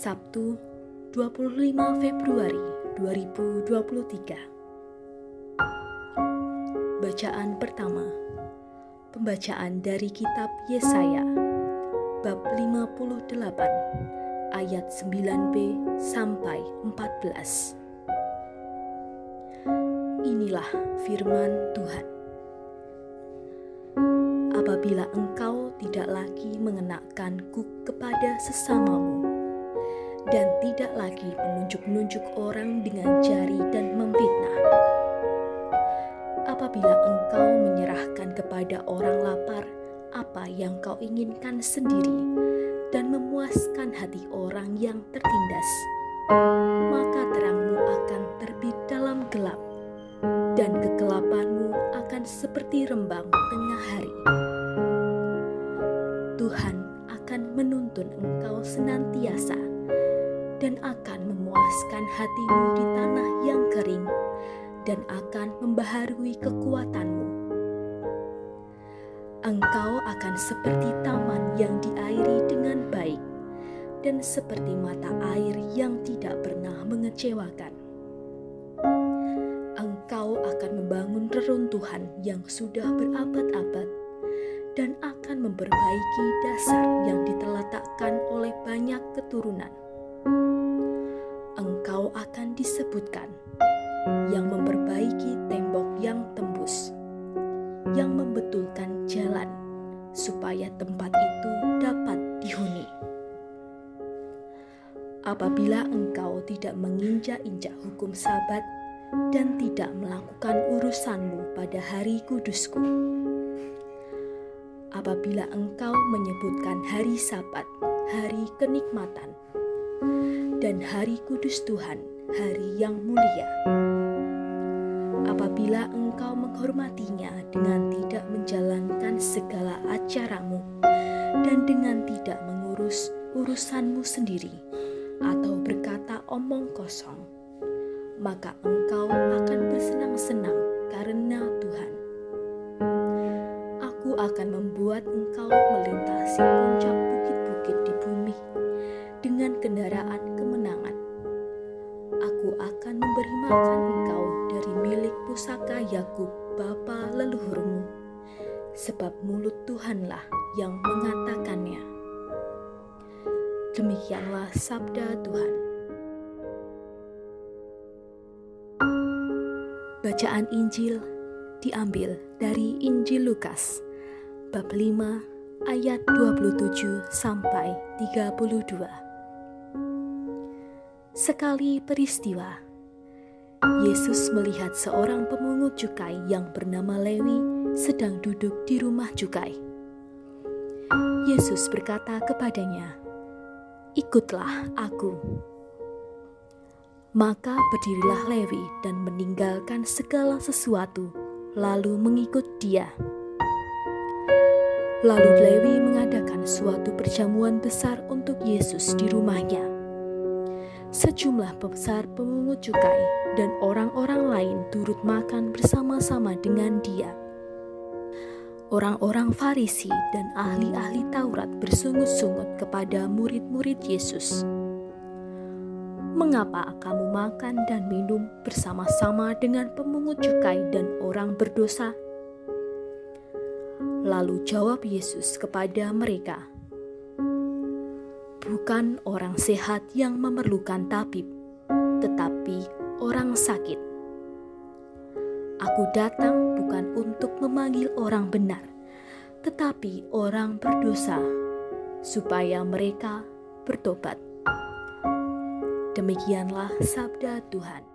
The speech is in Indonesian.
Sabtu 25 Februari 2023 Bacaan pertama. Pembacaan dari kitab Yesaya bab 58 ayat 9b sampai 14 Inilah firman Tuhan. Apabila engkau tidak lagi mengenakan kuk kepada sesamamu dan tidak lagi menunjuk-nunjuk orang dengan jari dan memfitnah. Apabila engkau menyerahkan kepada orang lapar apa yang kau inginkan sendiri dan memuaskan hati orang yang tertindas, maka terangmu akan terbit dalam gelap dan kegelapanmu akan seperti rembang tengah hari. Tuhan akan menuntun engkau senantiasa dan akan memuaskan hatimu di tanah yang kering dan akan membaharui kekuatanmu. Engkau akan seperti taman yang diairi dengan baik dan seperti mata air yang tidak pernah mengecewakan engkau akan membangun reruntuhan yang sudah berabad-abad dan akan memperbaiki dasar yang diteletakkan oleh banyak keturunan. Akan disebutkan yang memperbaiki tembok yang tembus, yang membetulkan jalan supaya tempat itu dapat dihuni. Apabila engkau tidak menginjak-injak hukum Sabat dan tidak melakukan urusanmu pada hari kudusku. Apabila engkau menyebutkan hari Sabat, hari kenikmatan, dan hari kudus Tuhan, hari yang mulia. Apabila engkau menghormatinya dengan tidak menjalankan segala acaramu dan dengan tidak mengurus urusanmu sendiri atau berkata omong kosong, maka engkau akan bersenang-senang karena Tuhan. Aku akan membuat engkau melintasi puncak bukit-bukit di bumi dengan kendaraan kemenangan. Makan engkau dari milik pusaka Yakub bapa leluhurmu, sebab mulut Tuhanlah yang mengatakannya. Demikianlah sabda Tuhan. Bacaan Injil diambil dari Injil Lukas bab 5 ayat 27 sampai 32. Sekali peristiwa Yesus melihat seorang pemungut cukai yang bernama Lewi sedang duduk di rumah cukai. Yesus berkata kepadanya, "Ikutlah aku." Maka berdirilah Lewi dan meninggalkan segala sesuatu, lalu mengikut dia. Lalu Lewi mengadakan suatu perjamuan besar untuk Yesus di rumahnya. Sejumlah besar pemungut cukai dan orang-orang lain turut makan bersama-sama dengan dia. Orang-orang Farisi dan ahli-ahli Taurat bersungut-sungut kepada murid-murid Yesus mengapa kamu makan dan minum bersama-sama dengan pemungut cukai dan orang berdosa? Lalu jawab Yesus kepada mereka, "Bukan orang sehat yang memerlukan tabib, tetapi orang sakit. Aku datang bukan untuk memanggil orang benar, tetapi orang berdosa, supaya mereka bertobat." Demikianlah sabda Tuhan.